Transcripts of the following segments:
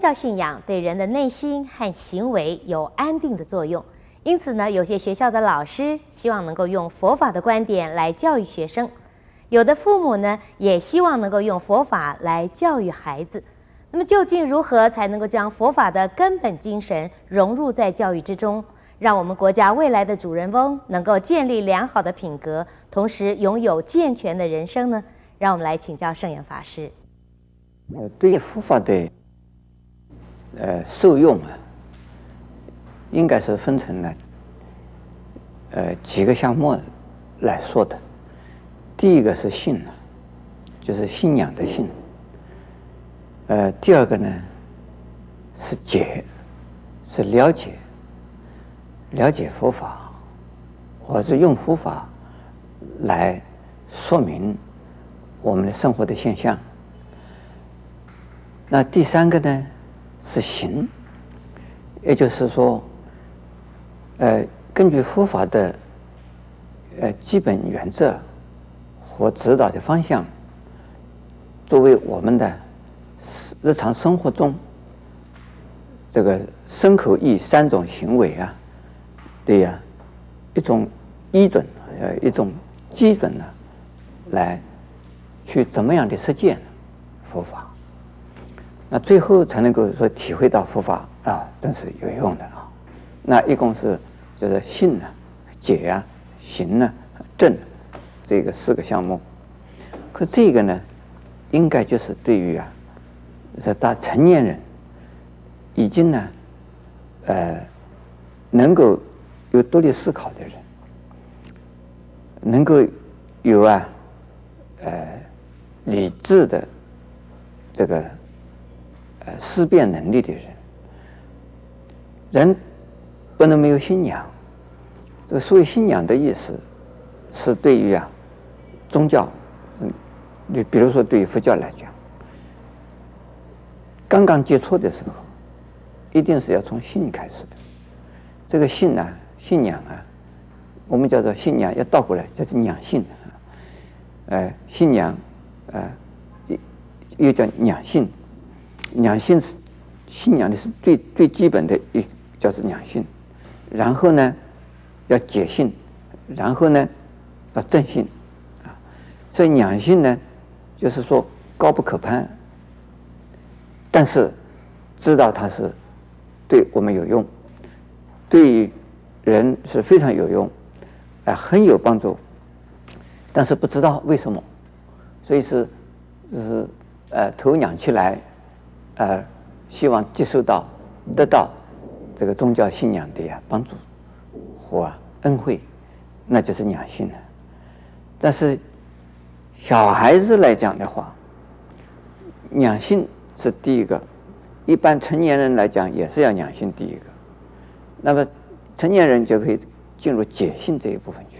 教信仰对人的内心和行为有安定的作用，因此呢，有些学校的老师希望能够用佛法的观点来教育学生，有的父母呢也希望能够用佛法来教育孩子。那么，究竟如何才能够将佛法的根本精神融入在教育之中，让我们国家未来的主人翁能够建立良好的品格，同时拥有健全的人生呢？让我们来请教圣严法师。呃，对于佛法的呃受用啊，应该是分成了呃几个项目来说的。第一个是信啊，就是信仰的信。呃，第二个呢是解，是了解，了解佛法，或者用佛法来说明我们的生活的现象。那第三个呢是行，也就是说，呃，根据佛法的呃基本原则和指导的方向，作为我们的。日常生活中，这个身口意三种行为啊，对呀，一种依准呃一种基准呢，来去怎么样的实践佛法，那最后才能够说体会到佛法啊，真是有用的啊。那一共是就是信呢、解啊、行呢、证这个四个项目，可这个呢，应该就是对于啊。是大成年人，已经呢，呃，能够有独立思考的人，能够有啊，呃，理智的这个思辨能力的人，人不能没有信仰。这个所谓信仰的意思，是对于啊宗教，嗯，你比如说对于佛教来讲。刚刚接触的时候，一定是要从信开始的。这个信呢，信仰啊，我们叫做信仰，要倒过来就是仰信。呃，信仰，呃，又叫仰信。两性是信仰的是最最基本的一叫做两性。然后呢，要解性，然后呢，要正性。啊，所以两性呢，就是说高不可攀。但是，知道它是对我们有用，对于人是非常有用，啊，很有帮助。但是不知道为什么，所以是就是呃头仰起来，呃希望接受到得到这个宗教信仰的呀帮助或恩惠，那就是两性了。但是小孩子来讲的话，两性。是第一个，一般成年人来讲也是要两性第一个，那么成年人就可以进入解性这一部分去，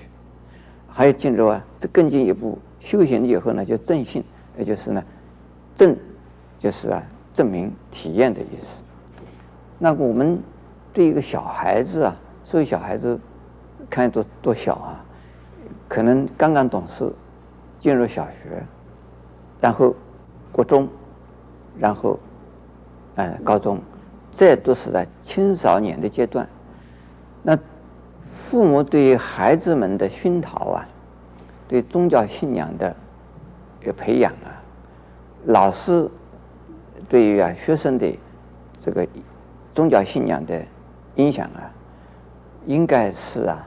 还有进入啊，这更进一步修行以后呢，就正性，也就是呢，正就是啊证明体验的意思。那我们对一个小孩子啊，所以小孩子看多多小啊，可能刚刚懂事，进入小学，然后国中。然后，呃，高中，这都是在青少年的阶段。那父母对于孩子们的熏陶啊，对宗教信仰的一个培养啊，老师对于啊学生的这个宗教信仰的影响啊，应该是啊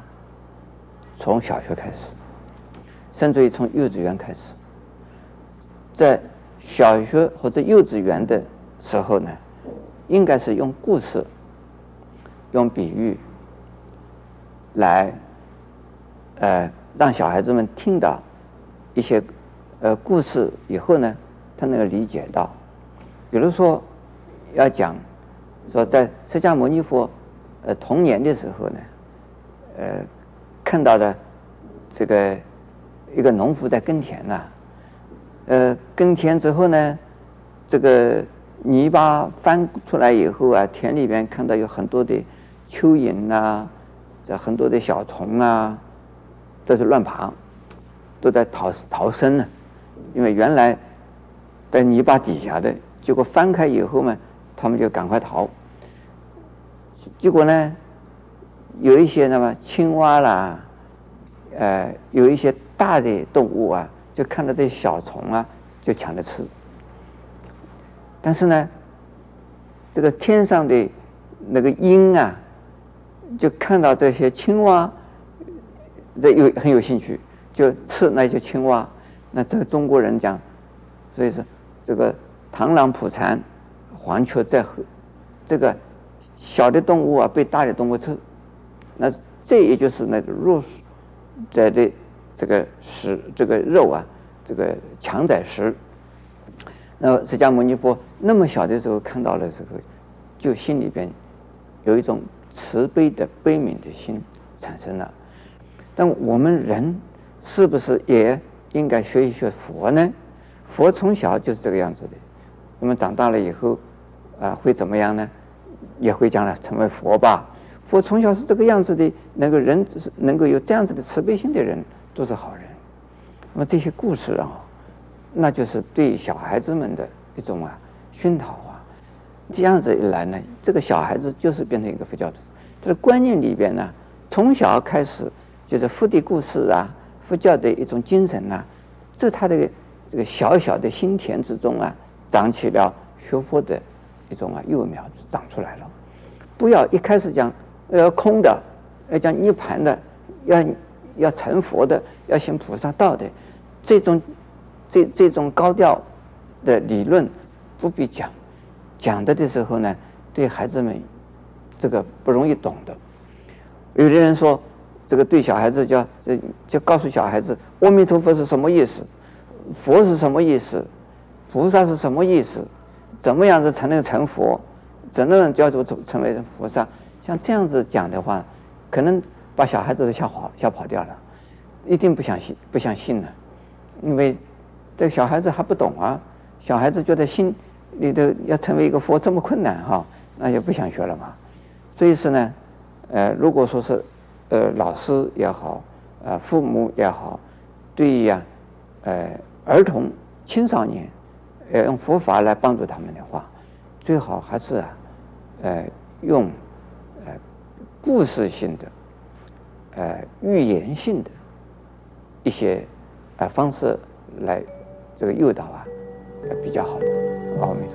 从小学开始，甚至于从幼稚园开始，在。小学或者幼稚园的时候呢，应该是用故事、用比喻来，呃，让小孩子们听到一些呃故事以后呢，他能够理解到。比如说，要讲说在释迦牟尼佛呃童年的时候呢，呃，看到的这个一个农夫在耕田呐、呃，耕田之后呢，这个泥巴翻出来以后啊，田里边看到有很多的蚯蚓啊，这很多的小虫啊，都是乱爬，都在逃逃生呢。因为原来在泥巴底下的，结果翻开以后嘛，他们就赶快逃。结果呢，有一些那么青蛙啦，呃，有一些大的动物啊，就看到这些小虫啊，就抢着吃。但是呢，这个天上的那个鹰啊，就看到这些青蛙，这有很有兴趣，就吃那些青蛙。那这个中国人讲，所以说这个螳螂捕蝉，黄雀在后，这个小的动物啊被大的动物吃，那这也就是那个弱势在的这个食这个肉啊，这个强宰食。那释迦牟尼佛那么小的时候看到了这个，就心里边有一种慈悲的悲悯的心产生了。但我们人是不是也应该学一学佛呢？佛从小就是这个样子的。我们长大了以后啊，会怎么样呢？也会将来成为佛吧。佛从小是这个样子的，那个人是能够有这样子的慈悲心的人，都是好人。那么这些故事啊。那就是对小孩子们的一种啊熏陶啊，这样子一来呢，这个小孩子就是变成一个佛教徒。他的观念里边呢，从小开始就是佛的故事啊，佛教的一种精神啊，在他的这个小小的心田之中啊，长起了学佛的一种啊幼苗长出来了。不要一开始讲要空的，要讲涅槃的，要要成佛的，要行菩萨道的这种。这这种高调的理论不必讲，讲的的时候呢，对孩子们这个不容易懂的。有的人说，这个对小孩子叫这就告诉小孩子，阿弥陀佛是什么意思？佛是什么意思？菩萨是什么意思？怎么样子才能成佛？怎么样叫做成为菩萨？像这样子讲的话，可能把小孩子都吓跑吓跑掉了，一定不相信不相信了，因为。这个小孩子还不懂啊，小孩子觉得心里头要成为一个佛这么困难哈，那就不想学了嘛。所以是呢，呃，如果说是呃老师也好，呃父母也好，对于呀，呃儿童青少年，要用佛法来帮助他们的话，最好还是啊，呃用呃故事性的，呃寓言性的一些呃方式来。这个诱导啊，呃比较好的。阿弥陀。